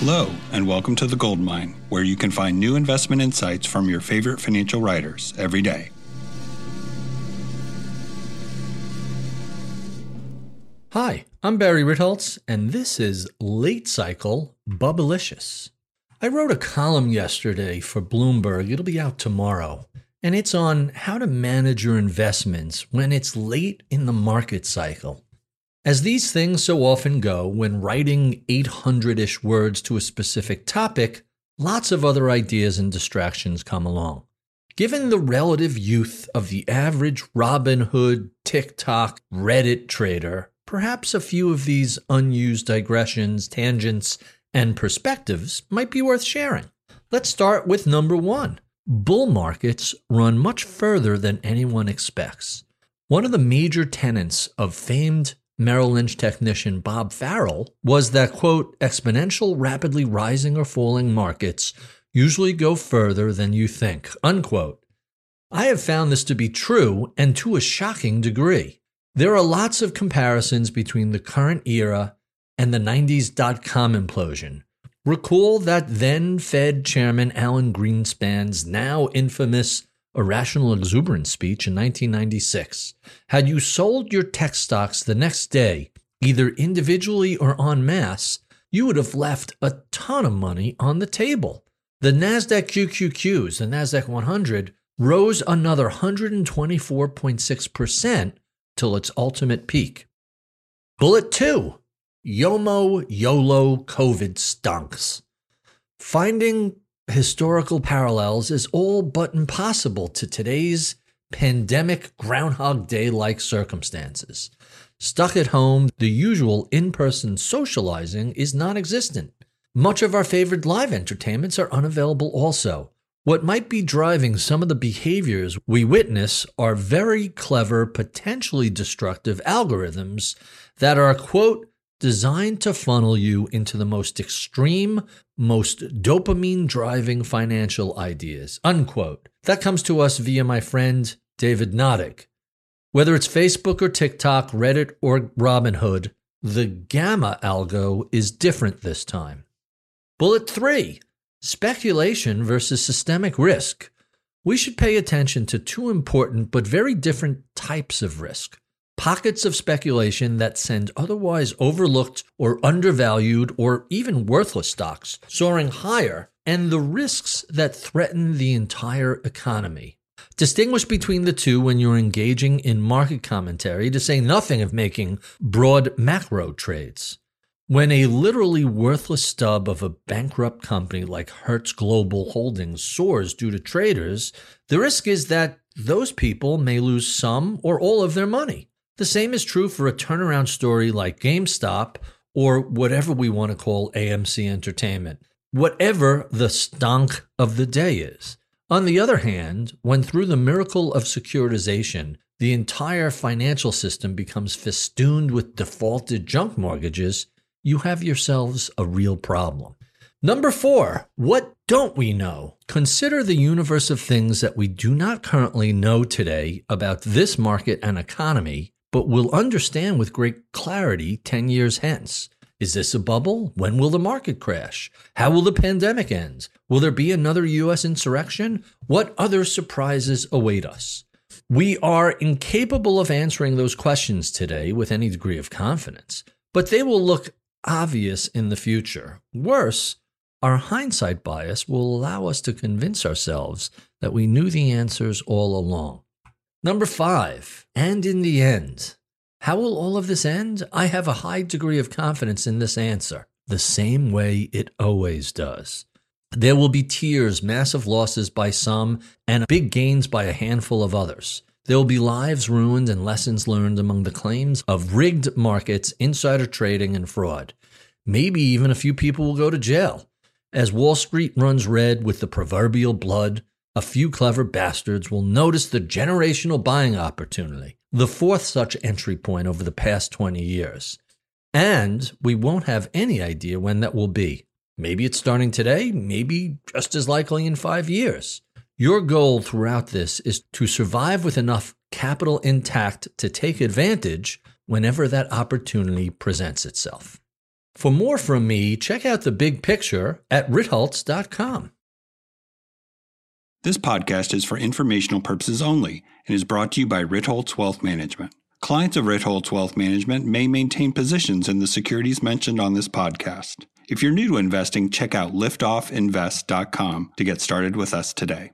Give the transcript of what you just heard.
Hello, and welcome to The Gold Mine, where you can find new investment insights from your favorite financial writers every day. Hi, I'm Barry Ritholtz, and this is Late Cycle Bubblicious. I wrote a column yesterday for Bloomberg. It'll be out tomorrow. And it's on how to manage your investments when it's late in the market cycle. As these things so often go when writing 800 ish words to a specific topic, lots of other ideas and distractions come along. Given the relative youth of the average Robinhood, TikTok, Reddit trader, perhaps a few of these unused digressions, tangents, and perspectives might be worth sharing. Let's start with number one. Bull markets run much further than anyone expects. One of the major tenets of famed Merrill Lynch technician Bob Farrell was that, quote, exponential, rapidly rising or falling markets usually go further than you think, unquote. I have found this to be true and to a shocking degree. There are lots of comparisons between the current era and the 90s dot com implosion. Recall that then Fed Chairman Alan Greenspan's now infamous irrational exuberance speech in 1996. Had you sold your tech stocks the next day, either individually or en masse, you would have left a ton of money on the table. The NASDAQ QQQs, the NASDAQ 100, rose another 124.6% till its ultimate peak. Bullet 2 YOMO, YOLO, COVID stonks. Finding historical parallels is all but impossible to today's pandemic Groundhog Day like circumstances. Stuck at home, the usual in person socializing is non existent. Much of our favorite live entertainments are unavailable also. What might be driving some of the behaviors we witness are very clever, potentially destructive algorithms that are, quote, designed to funnel you into the most extreme, most dopamine driving financial ideas. Unquote. That comes to us via my friend David Nadig. Whether it's Facebook or TikTok, Reddit or Robinhood, the gamma algo is different this time. Bullet three speculation versus systemic risk. We should pay attention to two important but very different types of risk pockets of speculation that send otherwise overlooked or undervalued or even worthless stocks soaring higher, and the risks that threaten the entire economy. Distinguish between the two when you're engaging in market commentary, to say nothing of making broad macro trades. When a literally worthless stub of a bankrupt company like Hertz Global Holdings soars due to traders, the risk is that those people may lose some or all of their money. The same is true for a turnaround story like GameStop or whatever we want to call AMC Entertainment, whatever the stonk of the day is. On the other hand, when through the miracle of securitization, the entire financial system becomes festooned with defaulted junk mortgages, you have yourselves a real problem. Number four, what don't we know? Consider the universe of things that we do not currently know today about this market and economy but we'll understand with great clarity 10 years hence. Is this a bubble? When will the market crash? How will the pandemic end? Will there be another U.S. insurrection? What other surprises await us? We are incapable of answering those questions today with any degree of confidence, but they will look obvious in the future. Worse, our hindsight bias will allow us to convince ourselves that we knew the answers all along. Number five, and in the end. How will all of this end? I have a high degree of confidence in this answer, the same way it always does. There will be tears, massive losses by some, and big gains by a handful of others. There will be lives ruined and lessons learned among the claims of rigged markets, insider trading, and fraud. Maybe even a few people will go to jail. As Wall Street runs red with the proverbial blood, a few clever bastards will notice the generational buying opportunity, the fourth such entry point over the past 20 years. And we won't have any idea when that will be. Maybe it's starting today, maybe just as likely in five years. Your goal throughout this is to survive with enough capital intact to take advantage whenever that opportunity presents itself. For more from me, check out the big picture at ritholtz.com. This podcast is for informational purposes only and is brought to you by Ritholtz Wealth Management. Clients of Ritholtz Wealth Management may maintain positions in the securities mentioned on this podcast. If you're new to investing, check out liftoffinvest.com to get started with us today.